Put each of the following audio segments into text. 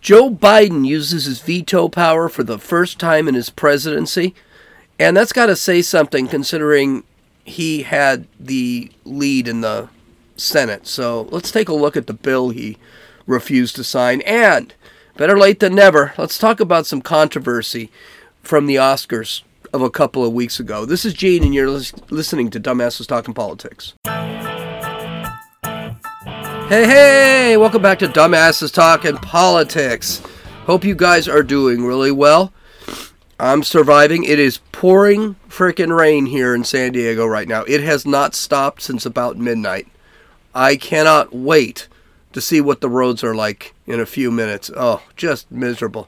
Joe Biden uses his veto power for the first time in his presidency, and that's got to say something considering he had the lead in the Senate. So let's take a look at the bill he refused to sign. And better late than never, let's talk about some controversy from the Oscars of a couple of weeks ago. This is Gene, and you're listening to Dumbasses Talking Politics. Hey, hey, welcome back to Dumbasses Talking Politics. Hope you guys are doing really well. I'm surviving. It is pouring freaking rain here in San Diego right now. It has not stopped since about midnight. I cannot wait to see what the roads are like in a few minutes. Oh, just miserable.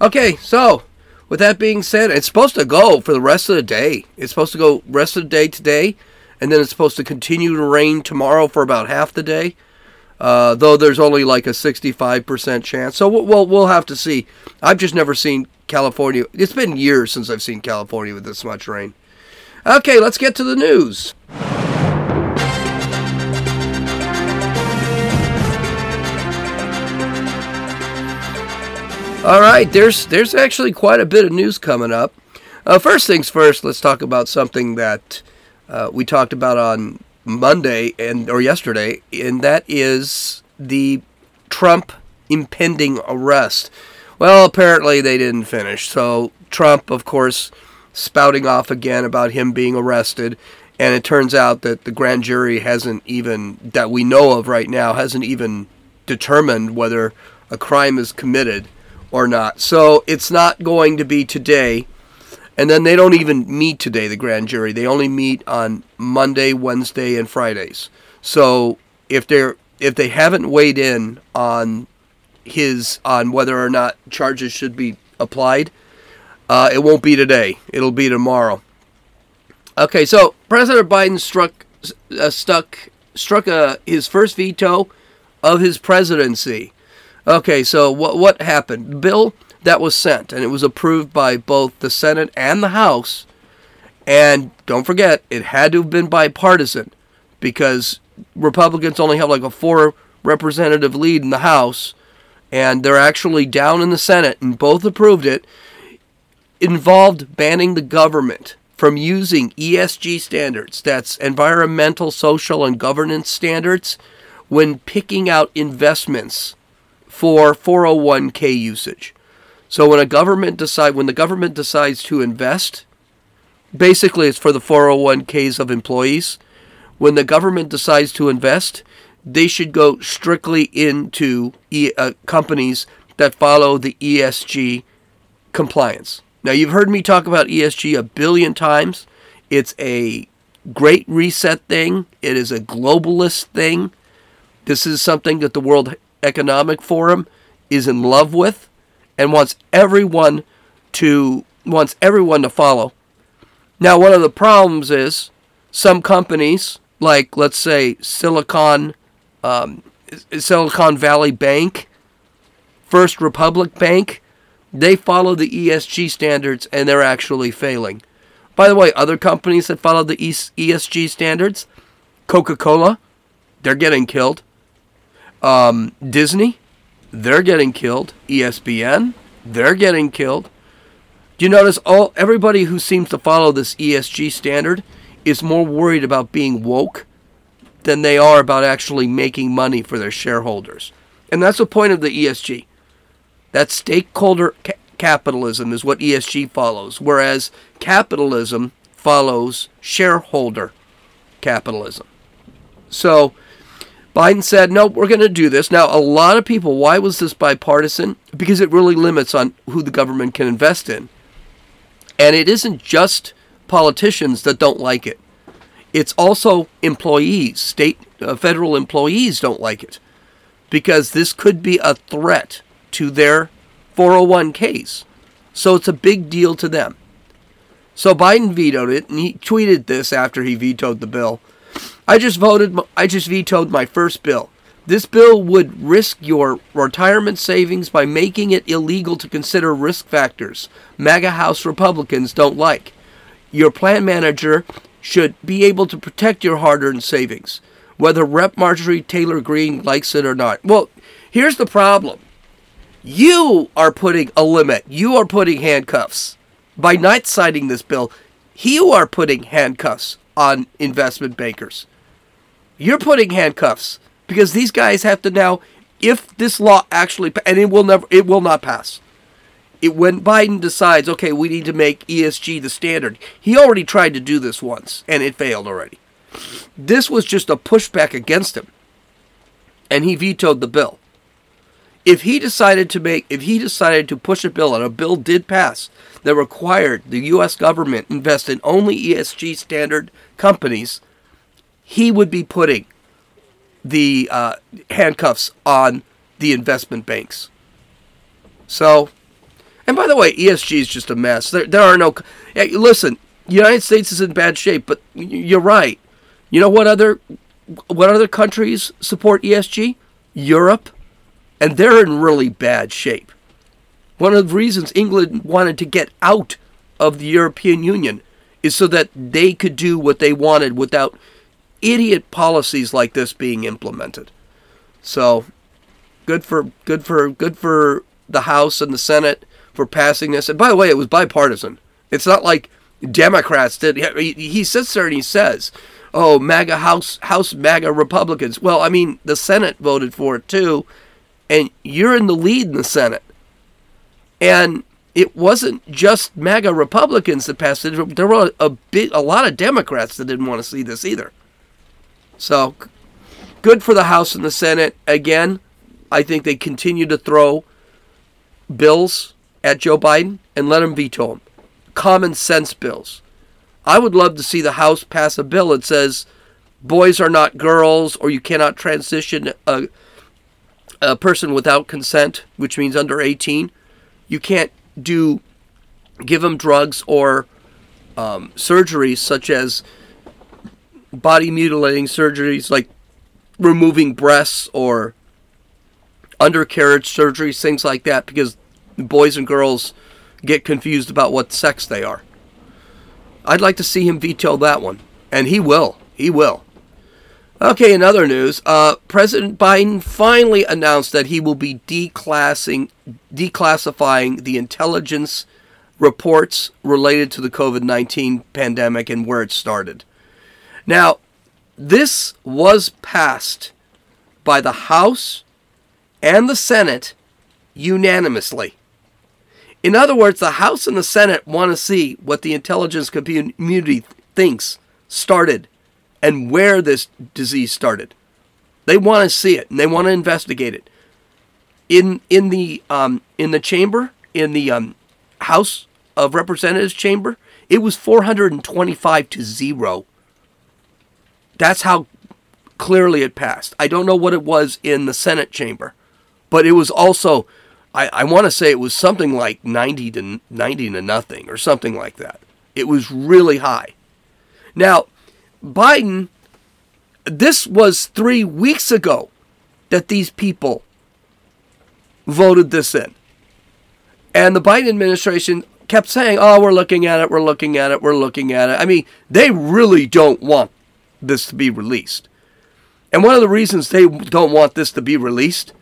Okay, so with that being said, it's supposed to go for the rest of the day. It's supposed to go rest of the day today, and then it's supposed to continue to rain tomorrow for about half the day. Uh, though there's only like a 65% chance. So we'll, we'll have to see. I've just never seen California. It's been years since I've seen California with this much rain. Okay, let's get to the news. All right, there's there's actually quite a bit of news coming up. Uh, first things first, let's talk about something that uh, we talked about on Monday and or yesterday, and that is the Trump impending arrest. Well, apparently they didn't finish. So Trump, of course, spouting off again about him being arrested, and it turns out that the grand jury hasn't even that we know of right now hasn't even determined whether a crime is committed or not. So it's not going to be today. And then they don't even meet today, the grand jury. They only meet on Monday, Wednesday, and Fridays. So if they're if they haven't weighed in on his on whether or not charges should be applied, uh, it won't be today. It'll be tomorrow. Okay, so President Biden struck uh, stuck struck uh, his first veto of his presidency. Okay, so what what happened? Bill that was sent, and it was approved by both the Senate and the House. And don't forget, it had to have been bipartisan because Republicans only have like a four representative lead in the House, and they're actually down in the Senate, and both approved it. Involved banning the government from using ESG standards, that's environmental, social, and governance standards, when picking out investments for 401k usage. So when a government decide when the government decides to invest, basically it's for the 401ks of employees. When the government decides to invest, they should go strictly into e- uh, companies that follow the ESG compliance. Now you've heard me talk about ESG a billion times. It's a great reset thing. It is a globalist thing. This is something that the World Economic Forum is in love with and wants everyone to wants everyone to follow. Now, one of the problems is some companies, like let's say Silicon um, Silicon Valley Bank, First Republic Bank, they follow the ESG standards and they're actually failing. By the way, other companies that follow the ESG standards, Coca Cola, they're getting killed. Um, Disney, they're getting killed. ESPN, they're getting killed. Do you notice all everybody who seems to follow this ESG standard is more worried about being woke than they are about actually making money for their shareholders. And that's the point of the ESG. That stakeholder ca- capitalism is what ESG follows, whereas capitalism follows shareholder capitalism. So Biden said, nope, we're going to do this. Now, a lot of people, why was this bipartisan? Because it really limits on who the government can invest in. And it isn't just politicians that don't like it. It's also employees, state, uh, federal employees don't like it. Because this could be a threat to their 401ks. So it's a big deal to them. So Biden vetoed it, and he tweeted this after he vetoed the bill. I just voted. I just vetoed my first bill. This bill would risk your retirement savings by making it illegal to consider risk factors MAGA House Republicans don't like. Your plan manager should be able to protect your hard earned savings, whether Rep. Marjorie Taylor Greene likes it or not. Well, here's the problem You are putting a limit. You are putting handcuffs. By not signing this bill, you are putting handcuffs on investment bankers. You're putting handcuffs because these guys have to now if this law actually and it will never it will not pass. It when Biden decides, okay, we need to make ESG the standard. He already tried to do this once and it failed already. This was just a pushback against him. And he vetoed the bill. If he decided to make if he decided to push a bill and a bill did pass that required the US government invest in only ESG standard companies, he would be putting the uh, handcuffs on the investment banks. So, and by the way, ESG is just a mess. There, there are no. Listen, the United States is in bad shape, but you're right. You know what other what other countries support ESG? Europe, and they're in really bad shape. One of the reasons England wanted to get out of the European Union is so that they could do what they wanted without idiot policies like this being implemented. So, good for good for good for the House and the Senate for passing this. And by the way, it was bipartisan. It's not like Democrats did. He, he sits there and he says, "Oh, MAGA House House MAGA Republicans." Well, I mean, the Senate voted for it too, and you're in the lead in the Senate. And it wasn't just MAGA Republicans that passed it. There were a, big, a lot of Democrats that didn't want to see this either. So good for the House and the Senate. Again, I think they continue to throw bills at Joe Biden and let him veto them. Common sense bills. I would love to see the House pass a bill that says boys are not girls or you cannot transition a, a person without consent, which means under 18. You can't do give them drugs or um, surgeries such as body mutilating surgeries like removing breasts or undercarriage surgeries, things like that, because boys and girls get confused about what sex they are. I'd like to see him veto that one, and he will. He will. Okay, in other news, uh, President Biden finally announced that he will be declassing, declassifying the intelligence reports related to the COVID 19 pandemic and where it started. Now, this was passed by the House and the Senate unanimously. In other words, the House and the Senate want to see what the intelligence community thinks started and where this disease started. They want to see it and they want to investigate it. In in the um, in the chamber, in the um, House of Representatives chamber, it was 425 to zero that's how clearly it passed. I don't know what it was in the Senate chamber, but it was also, I, I want to say it was something like 90 to 90 to nothing or something like that. It was really high. Now, Biden, this was three weeks ago that these people voted this in. And the Biden administration kept saying, oh, we're looking at it, we're looking at it, we're looking at it. I mean, they really don't want this to be released. And one of the reasons they don't want this to be released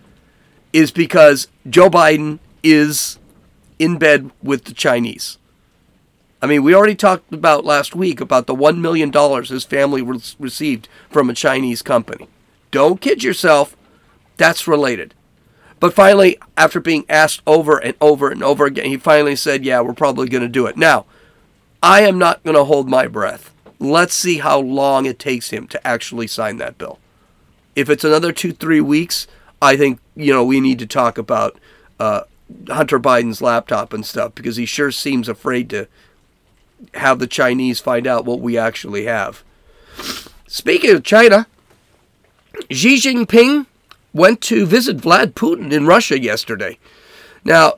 is because Joe Biden is in bed with the Chinese. I mean, we already talked about last week about the $1 million his family re- received from a Chinese company. Don't kid yourself, that's related. But finally, after being asked over and over and over again, he finally said, Yeah, we're probably going to do it. Now, I am not going to hold my breath. Let's see how long it takes him to actually sign that bill. If it's another two, three weeks, I think, you know, we need to talk about uh, Hunter Biden's laptop and stuff because he sure seems afraid to have the Chinese find out what we actually have. Speaking of China, Xi Jinping went to visit Vlad Putin in Russia yesterday. Now,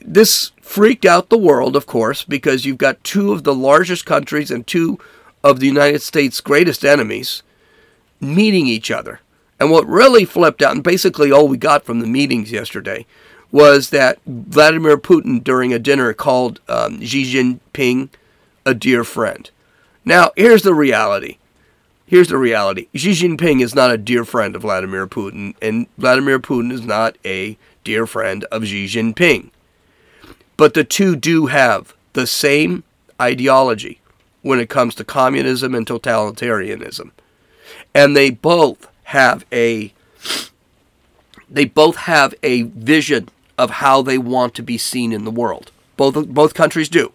this freaked out the world, of course, because you've got two of the largest countries and two of the United States' greatest enemies meeting each other. And what really flipped out, and basically all we got from the meetings yesterday, was that Vladimir Putin, during a dinner, called um, Xi Jinping a dear friend. Now, here's the reality. Here's the reality. Xi Jinping is not a dear friend of Vladimir Putin, and Vladimir Putin is not a dear friend of Xi Jinping. But the two do have the same ideology when it comes to communism and totalitarianism. And they both have a they both have a vision of how they want to be seen in the world. Both both countries do.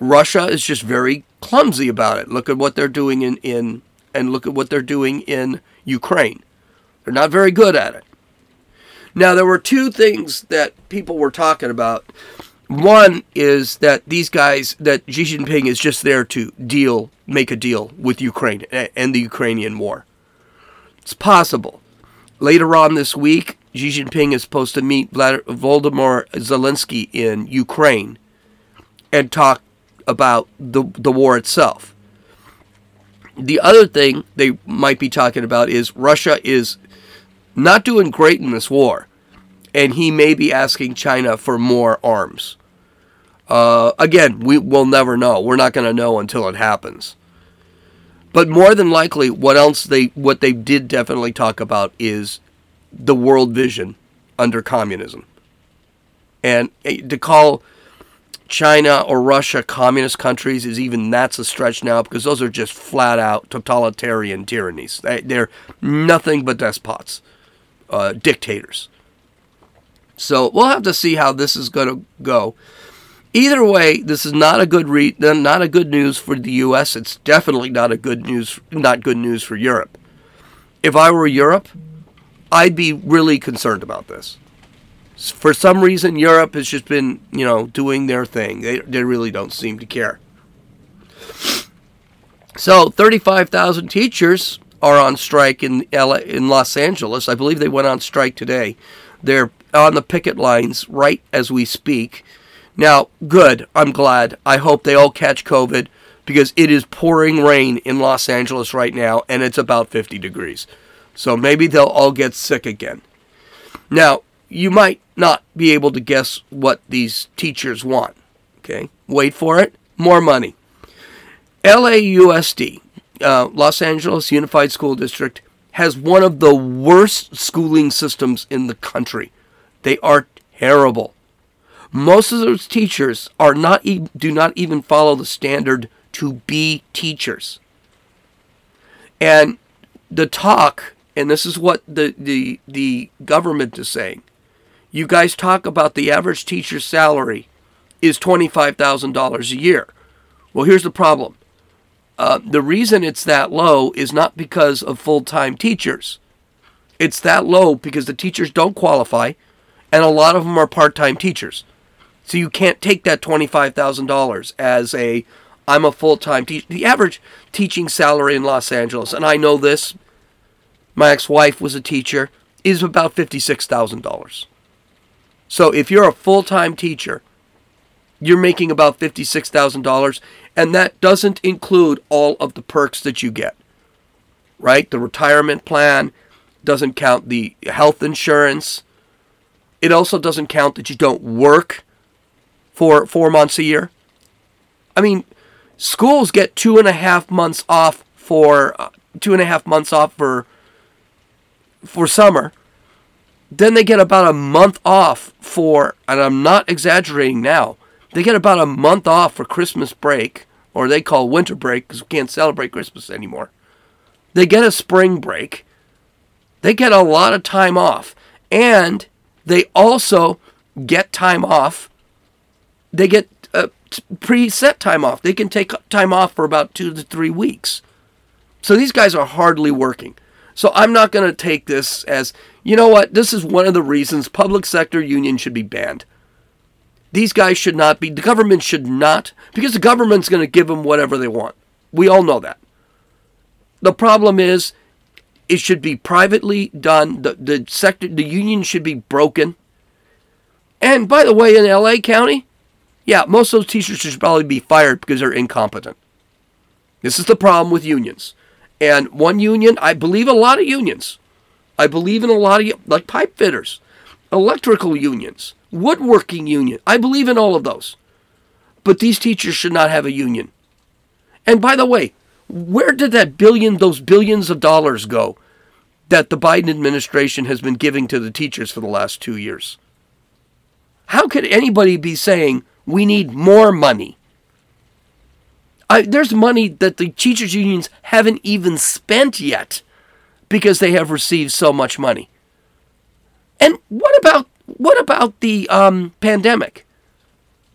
Russia is just very clumsy about it. Look at what they're doing in, in and look at what they're doing in Ukraine. They're not very good at it. Now there were two things that people were talking about. One is that these guys that Xi Jinping is just there to deal, make a deal with Ukraine and the Ukrainian war. It's possible. Later on this week, Xi Jinping is supposed to meet Volodymyr Zelensky in Ukraine and talk about the, the war itself. The other thing they might be talking about is Russia is not doing great in this war, and he may be asking China for more arms. Uh, again, we will never know. We're not going to know until it happens. But more than likely, what else they what they did definitely talk about is the world vision under communism, and eh, to call China or Russia communist countries is even that's a stretch now because those are just flat out totalitarian tyrannies. They're nothing but despots, uh, dictators. So we'll have to see how this is going to go. Either way, this is not a good re- not a good news for the U.S. It's definitely not a good news not good news for Europe. If I were Europe, I'd be really concerned about this for some reason, Europe has just been, you know, doing their thing. They, they really don't seem to care. So, 35,000 teachers are on strike in LA, in Los Angeles. I believe they went on strike today. They're on the picket lines right as we speak. Now, good. I'm glad. I hope they all catch COVID because it is pouring rain in Los Angeles right now and it's about 50 degrees. So maybe they'll all get sick again. Now, you might not be able to guess what these teachers want. Okay, wait for it. More money. LAUSD, uh, Los Angeles Unified School District, has one of the worst schooling systems in the country. They are terrible. Most of those teachers are not do not even follow the standard to be teachers. And the talk, and this is what the, the, the government is saying, you guys talk about the average teacher's salary is $25,000 a year. Well, here's the problem. Uh, the reason it's that low is not because of full time teachers. It's that low because the teachers don't qualify, and a lot of them are part time teachers. So you can't take that $25,000 as a I'm a full time teacher. The average teaching salary in Los Angeles, and I know this, my ex wife was a teacher, is about $56,000. So if you're a full time teacher, you're making about $56,000, and that doesn't include all of the perks that you get, right? The retirement plan doesn't count the health insurance. It also doesn't count that you don't work for four months a year. I mean, schools get two and a half months off for uh, two and a half months off for for summer then they get about a month off for, and I'm not exaggerating now, they get about a month off for Christmas break, or they call winter break because we can't celebrate Christmas anymore. They get a spring break. They get a lot of time off. And they also get time off. They get uh, preset time off. They can take time off for about two to three weeks. So these guys are hardly working. So I'm not going to take this as, you know what, this is one of the reasons public sector unions should be banned. These guys should not be, the government should not, because the government's going to give them whatever they want. We all know that. The problem is, it should be privately done. The, the sector, the union should be broken. And by the way, in LA County, yeah, most of those teachers should probably be fired because they're incompetent. This is the problem with unions. And one union, I believe a lot of unions. I believe in a lot of, like pipe fitters, electrical unions, woodworking union. I believe in all of those. But these teachers should not have a union. And by the way, where did that billion, those billions of dollars go that the Biden administration has been giving to the teachers for the last two years. How could anybody be saying we need more money? I, there's money that the teachers' unions haven't even spent yet because they have received so much money. And what about what about the um, pandemic?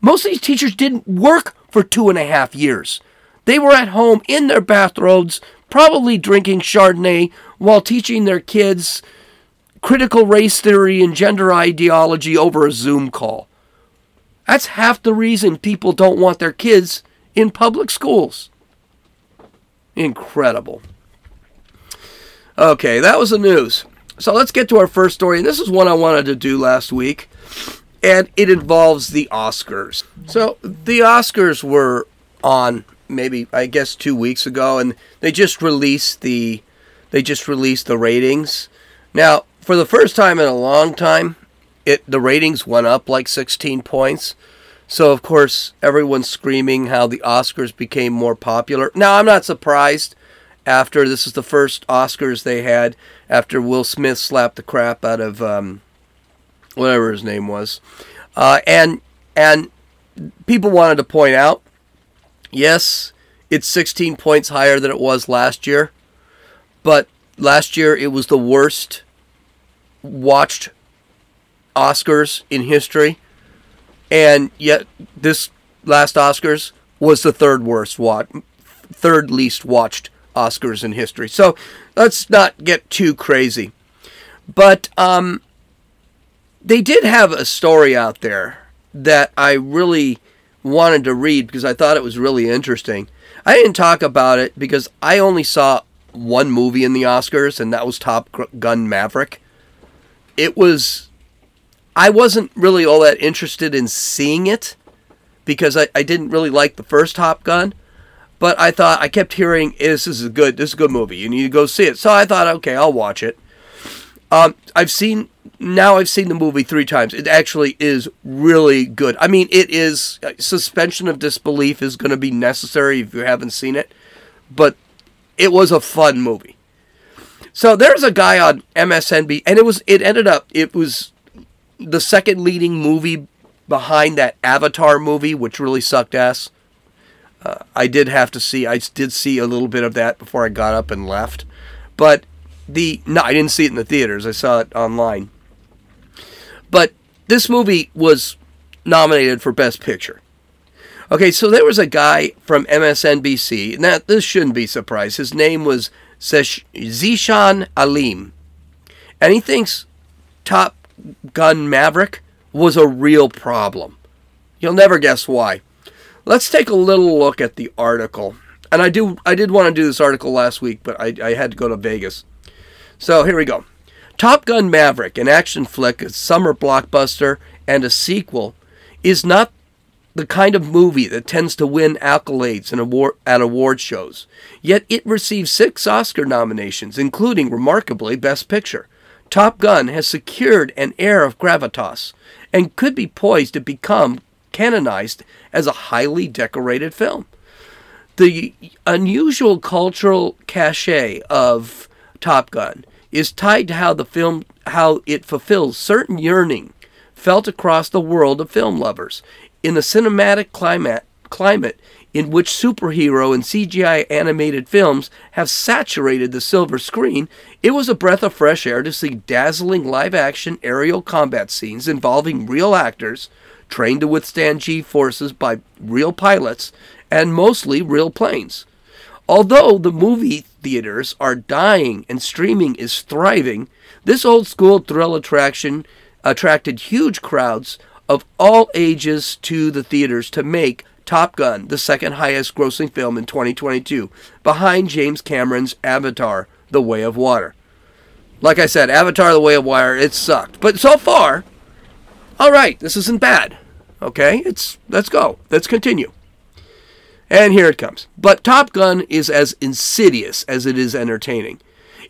Most of these teachers didn't work for two and a half years. They were at home in their bathrobes, probably drinking Chardonnay while teaching their kids critical race theory and gender ideology over a Zoom call. That's half the reason people don't want their kids in public schools. Incredible. Okay, that was the news. So let's get to our first story. And this is one I wanted to do last week. And it involves the Oscars. So the Oscars were on maybe I guess two weeks ago, and they just released the they just released the ratings. Now, for the first time in a long time, it the ratings went up like 16 points. So of course, everyone's screaming how the Oscars became more popular. Now, I'm not surprised after this is the first Oscars they had after Will Smith slapped the crap out of um, whatever his name was, uh, and and people wanted to point out, yes, it's 16 points higher than it was last year, but last year it was the worst watched Oscars in history, and yet this last Oscars was the third worst watch, third least watched Oscars in history. So let's not get too crazy. But um, they did have a story out there that I really wanted to read because I thought it was really interesting. I didn't talk about it because I only saw one movie in the Oscars, and that was Top Gun Maverick. It was. I wasn't really all that interested in seeing it because I, I didn't really like the first Top Gun. But I thought I kept hearing this is a good this is a good movie. You need to go see it. So I thought, okay, I'll watch it. Um, I've seen now I've seen the movie three times. It actually is really good. I mean, it is uh, suspension of disbelief is going to be necessary if you haven't seen it, but it was a fun movie. So there's a guy on MSNB, and it was it ended up it was the second leading movie behind that Avatar movie, which really sucked ass. Uh, I did have to see. I did see a little bit of that before I got up and left, but the no, I didn't see it in the theaters. I saw it online. But this movie was nominated for Best Picture. Okay, so there was a guy from MSNBC. Now this shouldn't be surprised. His name was Zeeshan Aleem. and he thinks Top Gun Maverick was a real problem. You'll never guess why. Let's take a little look at the article. And I do I did want to do this article last week, but I, I had to go to Vegas. So here we go. Top Gun Maverick, an action flick, a summer blockbuster, and a sequel, is not the kind of movie that tends to win accolades award, at award shows. Yet it received six Oscar nominations, including, remarkably, Best Picture. Top Gun has secured an air of gravitas and could be poised to become canonized as a highly decorated film. The unusual cultural cachet of Top Gun is tied to how the film how it fulfills certain yearning felt across the world of film lovers. In the cinematic climate climate in which superhero and CGI animated films have saturated the silver screen, it was a breath of fresh air to see dazzling live action aerial combat scenes involving real actors trained to withstand G forces by real pilots and mostly real planes. Although the movie theaters are dying and streaming is thriving, this old school thrill attraction attracted huge crowds of all ages to the theaters to make Top Gun the second highest grossing film in 2022, behind James Cameron's Avatar The Way of Water. Like I said, Avatar The Way of Water, it sucked. But so far, all right, this isn't bad. Okay, it's let's go. Let's continue. And here it comes. But Top Gun is as insidious as it is entertaining.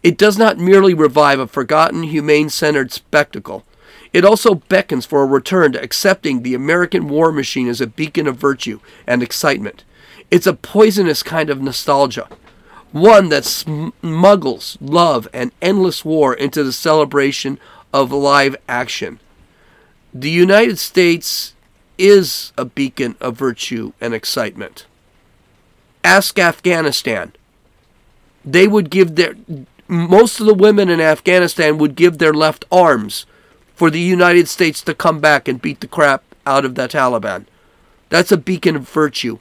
It does not merely revive a forgotten, humane centered spectacle. It also beckons for a return to accepting the American war machine as a beacon of virtue and excitement. It's a poisonous kind of nostalgia. one that smuggles love and endless war into the celebration of live action. The United States is a beacon of virtue and excitement. Ask Afghanistan. They would give their most of the women in Afghanistan would give their left arms for the United States to come back and beat the crap out of the Taliban. That's a beacon of virtue.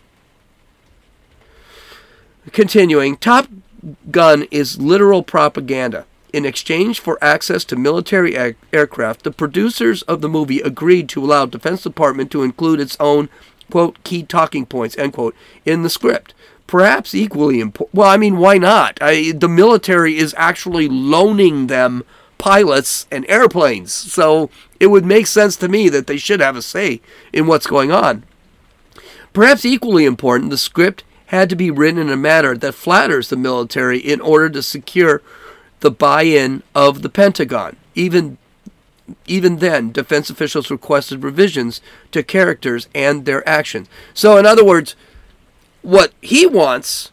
Continuing, Top Gun is literal propaganda. In exchange for access to military aircraft, the producers of the movie agreed to allow Defense Department to include its own quote key talking points end quote in the script. Perhaps equally important. Well, I mean, why not? I, the military is actually loaning them pilots and airplanes, so it would make sense to me that they should have a say in what's going on. Perhaps equally important, the script had to be written in a manner that flatters the military in order to secure the buy-in of the Pentagon. Even even then, defense officials requested revisions to characters and their actions. So, in other words, what he wants,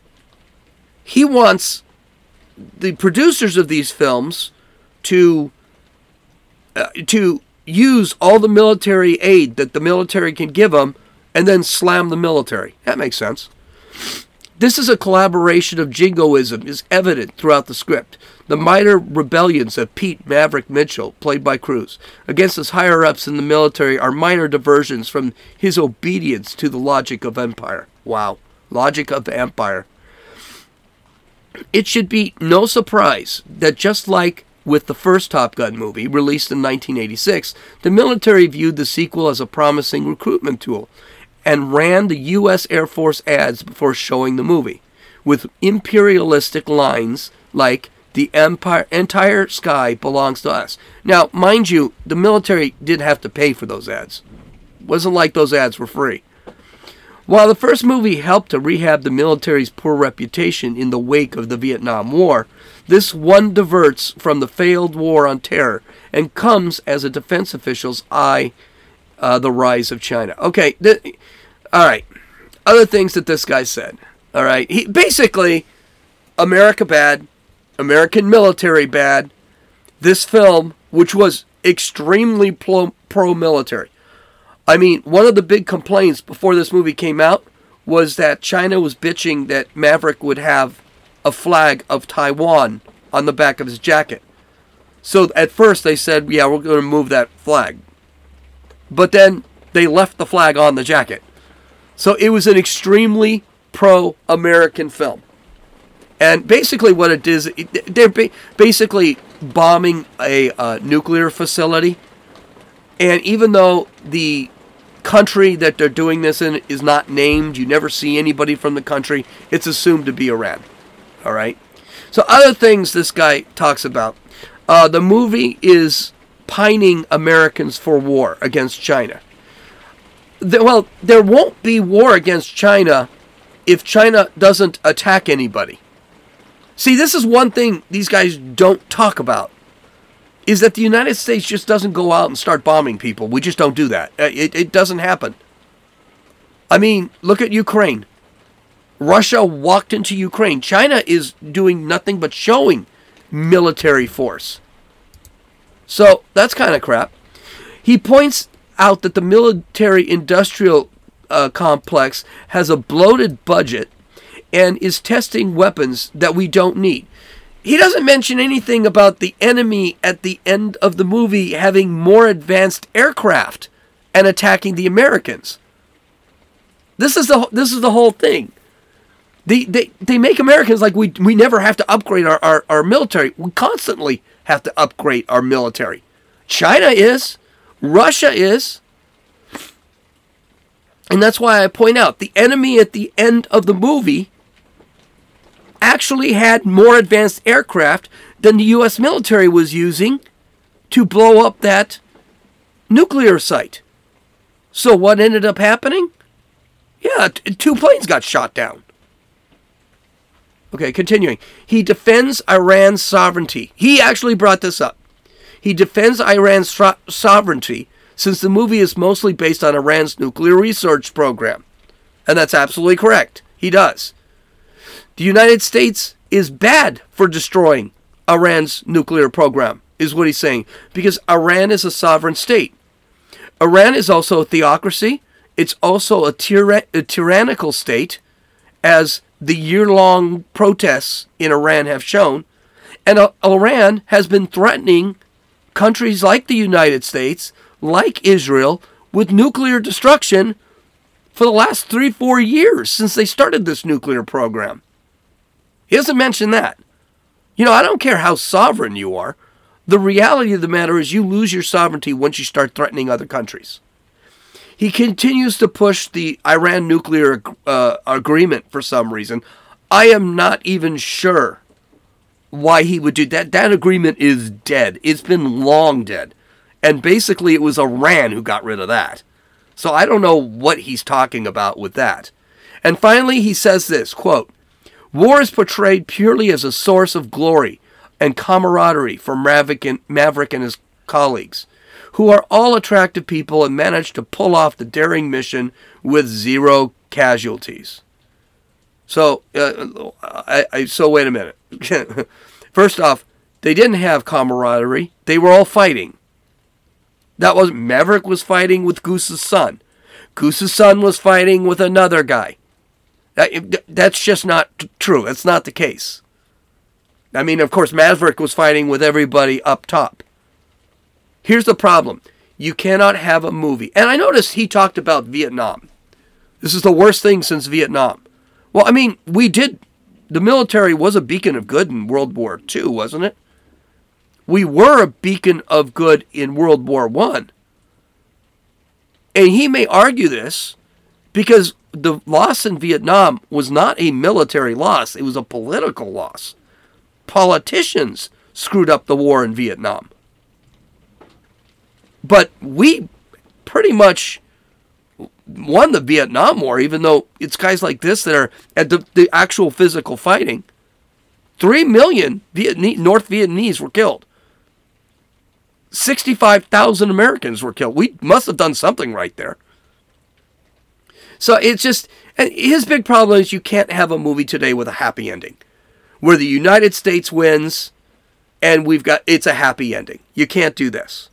he wants the producers of these films to uh, to use all the military aid that the military can give them, and then slam the military. That makes sense. This is a collaboration of jingoism is evident throughout the script. The minor rebellions of Pete Maverick Mitchell, played by Cruise, against his higher ups in the military are minor diversions from his obedience to the logic of empire. Wow. Logic of empire. It should be no surprise that just like with the first Top Gun movie, released in 1986, the military viewed the sequel as a promising recruitment tool and ran the U.S. Air Force ads before showing the movie, with imperialistic lines like, the empire, entire sky belongs to us. Now, mind you, the military did have to pay for those ads. It wasn't like those ads were free. While the first movie helped to rehab the military's poor reputation in the wake of the Vietnam War, this one diverts from the failed war on terror and comes as a defense official's eye uh, the rise of China. Okay, th- all right. Other things that this guy said. All right, he basically America bad, American military bad. This film, which was extremely pro military. I mean, one of the big complaints before this movie came out was that China was bitching that Maverick would have a flag of Taiwan on the back of his jacket. So at first they said, yeah, we're going to move that flag. But then they left the flag on the jacket. So it was an extremely pro American film. And basically, what it is, they're basically bombing a uh, nuclear facility. And even though the country that they're doing this in is not named, you never see anybody from the country, it's assumed to be Iran. All right? So, other things this guy talks about. Uh, the movie is pining Americans for war against China. The, well, there won't be war against China if China doesn't attack anybody. See, this is one thing these guys don't talk about is that the United States just doesn't go out and start bombing people. We just don't do that. Uh, it, it doesn't happen. I mean, look at Ukraine. Russia walked into Ukraine. China is doing nothing but showing military force. So that's kind of crap. He points out that the military industrial uh, complex has a bloated budget and is testing weapons that we don't need. He doesn't mention anything about the enemy at the end of the movie having more advanced aircraft and attacking the Americans. This is the this is the whole thing. They, they, they make Americans like we, we never have to upgrade our, our, our military. We constantly have to upgrade our military. China is. Russia is. And that's why I point out the enemy at the end of the movie actually had more advanced aircraft than the U.S. military was using to blow up that nuclear site. So, what ended up happening? Yeah, two planes got shot down. Okay, continuing. He defends Iran's sovereignty. He actually brought this up. He defends Iran's so- sovereignty since the movie is mostly based on Iran's nuclear research program. And that's absolutely correct. He does. The United States is bad for destroying Iran's nuclear program, is what he's saying, because Iran is a sovereign state. Iran is also a theocracy. It's also a, tyra- a tyrannical state, as the year long protests in Iran have shown. And uh, Iran has been threatening countries like the United States, like Israel, with nuclear destruction for the last three, four years since they started this nuclear program. He doesn't mention that. You know, I don't care how sovereign you are. The reality of the matter is you lose your sovereignty once you start threatening other countries. He continues to push the Iran nuclear uh, agreement for some reason. I am not even sure why he would do that. That agreement is dead. It's been long dead. And basically, it was Iran who got rid of that. So I don't know what he's talking about with that. And finally, he says this quote, War is portrayed purely as a source of glory and camaraderie for Maverick and, Maverick and his colleagues, who are all attractive people and manage to pull off the daring mission with zero casualties. So, uh, I, I, so wait a minute. First off, they didn't have camaraderie. They were all fighting. That was Maverick was fighting with Goose's son. Goose's son was fighting with another guy. That, that's just not true. That's not the case. I mean, of course, Maverick was fighting with everybody up top. Here's the problem you cannot have a movie. And I noticed he talked about Vietnam. This is the worst thing since Vietnam. Well, I mean, we did. The military was a beacon of good in World War II, wasn't it? We were a beacon of good in World War One. And he may argue this because the loss in Vietnam was not a military loss, it was a political loss. Politicians screwed up the war in Vietnam. But we pretty much won the Vietnam War, even though it's guys like this that are at the, the actual physical fighting. Three million Vietnamese, North Vietnamese were killed. 65,000 Americans were killed. We must have done something right there. So it's just, his big problem is you can't have a movie today with a happy ending where the United States wins and we've got, it's a happy ending. You can't do this.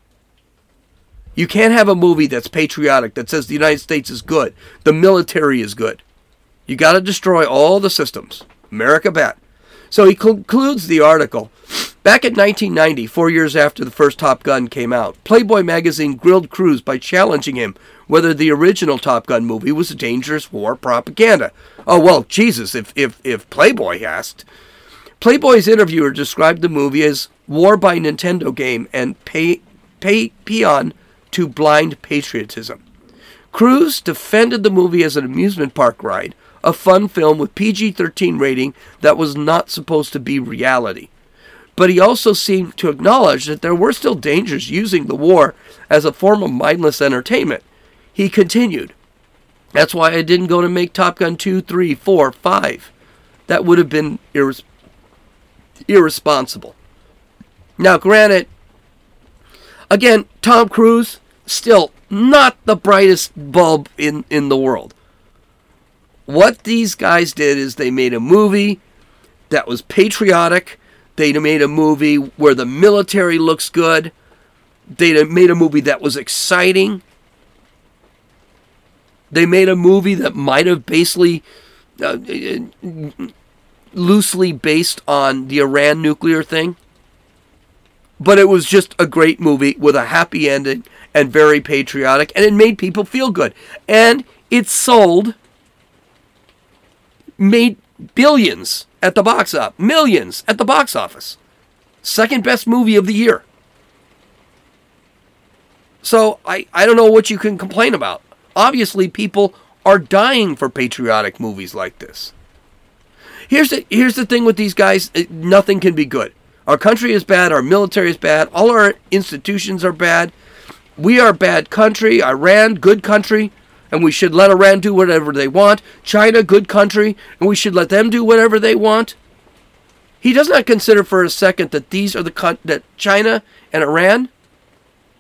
You can't have a movie that's patriotic that says the United States is good, the military is good. You got to destroy all the systems. America bad. So he concludes the article. Back in 1990, four years after the first Top Gun came out, Playboy magazine grilled Cruise by challenging him whether the original Top Gun movie was a dangerous war propaganda. Oh, well, Jesus, if, if, if Playboy asked. Playboy's interviewer described the movie as war by Nintendo game and pay, pay, peon to blind patriotism. Cruise defended the movie as an amusement park ride, a fun film with PG 13 rating that was not supposed to be reality but he also seemed to acknowledge that there were still dangers using the war as a form of mindless entertainment. He continued, That's why I didn't go to make Top Gun 2, 3, 4, 5. That would have been irres- irresponsible. Now, granted, again, Tom Cruise, still not the brightest bulb in, in the world. What these guys did is they made a movie that was patriotic they made a movie where the military looks good. They made a movie that was exciting. They made a movie that might have basically, uh, loosely based on the Iran nuclear thing. But it was just a great movie with a happy ending and very patriotic, and it made people feel good. And it sold, made billions at the box office, millions at the box office. Second best movie of the year. So I, I don't know what you can complain about. Obviously, people are dying for patriotic movies like this. Here's the here's the thing with these guys, eh, nothing can be good. Our country is bad, our military is bad, all our institutions are bad. We are a bad country, Iran, good country and we should let Iran do whatever they want. China, good country, and we should let them do whatever they want. He does not consider for a second that these are the that China and Iran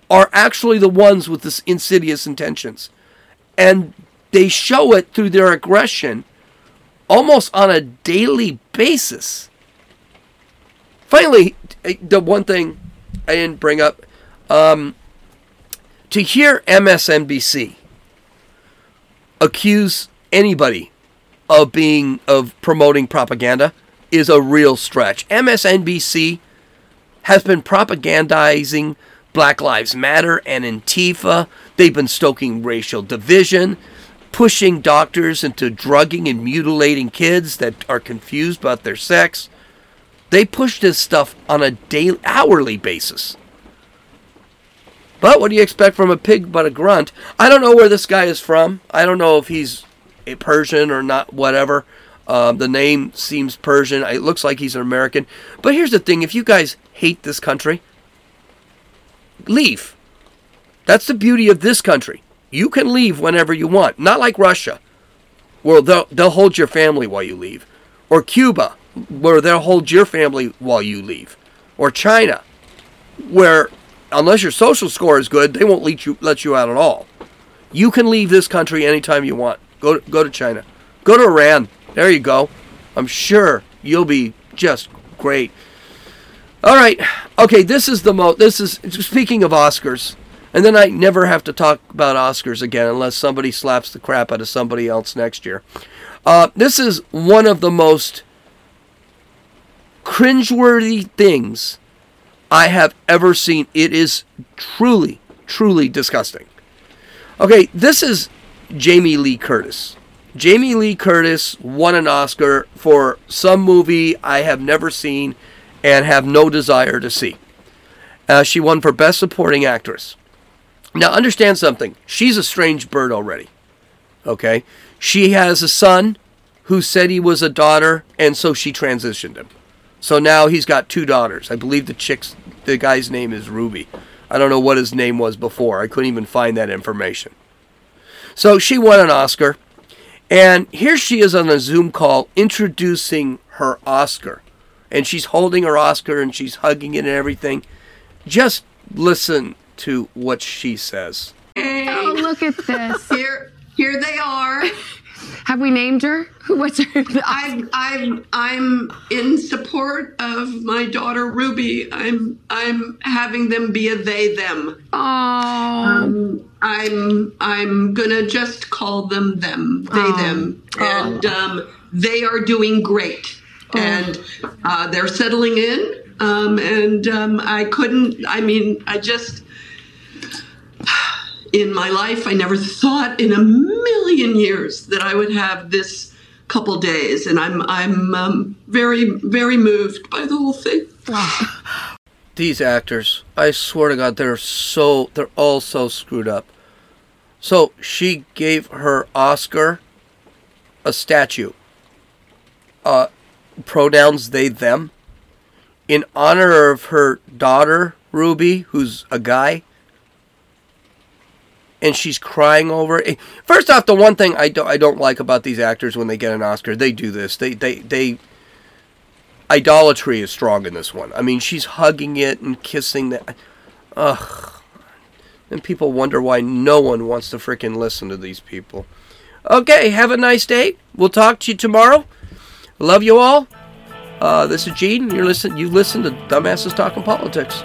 are actually the ones with this insidious intentions, and they show it through their aggression almost on a daily basis. Finally, the one thing I didn't bring up um, to hear MSNBC accuse anybody of being of promoting propaganda is a real stretch. MSNBC has been propagandizing Black Lives Matter and Antifa. They've been stoking racial division, pushing doctors into drugging and mutilating kids that are confused about their sex. They push this stuff on a daily, hourly basis. But what do you expect from a pig but a grunt? I don't know where this guy is from. I don't know if he's a Persian or not, whatever. Um, the name seems Persian. It looks like he's an American. But here's the thing if you guys hate this country, leave. That's the beauty of this country. You can leave whenever you want. Not like Russia, where they'll, they'll hold your family while you leave. Or Cuba, where they'll hold your family while you leave. Or China, where unless your social score is good, they won't let you, let you out at all. You can leave this country anytime you want. Go, go to China. Go to Iran. There you go. I'm sure you'll be just great. All right. Okay, this is the most this is speaking of Oscars. And then I never have to talk about Oscars again unless somebody slaps the crap out of somebody else next year. Uh, this is one of the most cringeworthy things I have ever seen. It is truly, truly disgusting. Okay, this is Jamie Lee Curtis. Jamie Lee Curtis won an Oscar for some movie I have never seen and have no desire to see. Uh, she won for Best Supporting Actress. Now, understand something. She's a strange bird already. Okay? She has a son who said he was a daughter, and so she transitioned him. So now he's got two daughters. I believe the chick's, the guy's name is Ruby. I don't know what his name was before. I couldn't even find that information. So she won an Oscar. And here she is on a Zoom call introducing her Oscar. And she's holding her Oscar and she's hugging it and everything. Just listen to what she says. Oh, look at this. Here, here they are. Have we named her? What's her? I'm, I'm, I'm in support of my daughter Ruby. I'm, I'm having them be a they them. Oh. Um, I'm, I'm gonna just call them them, they Oh. them, and um, they are doing great, and uh, they're settling in. Um, and um, I couldn't. I mean, I just in my life, I never thought in a million years that I would have this couple days, and I'm I'm um, very very moved by the whole thing. These actors, I swear to God, they're so, they're all so screwed up. So she gave her Oscar a statue. Uh, pronouns they, them. In honor of her daughter, Ruby, who's a guy. And she's crying over it. First off, the one thing I don't, I don't like about these actors when they get an Oscar, they do this. They, they, they, idolatry is strong in this one. I mean, she's hugging it and kissing that. Ugh. And people wonder why no one wants to freaking listen to these people. Okay, have a nice day. We'll talk to you tomorrow. Love you all. Uh, this is Gene. You're listen. You listen to Dumbasses Talking Politics.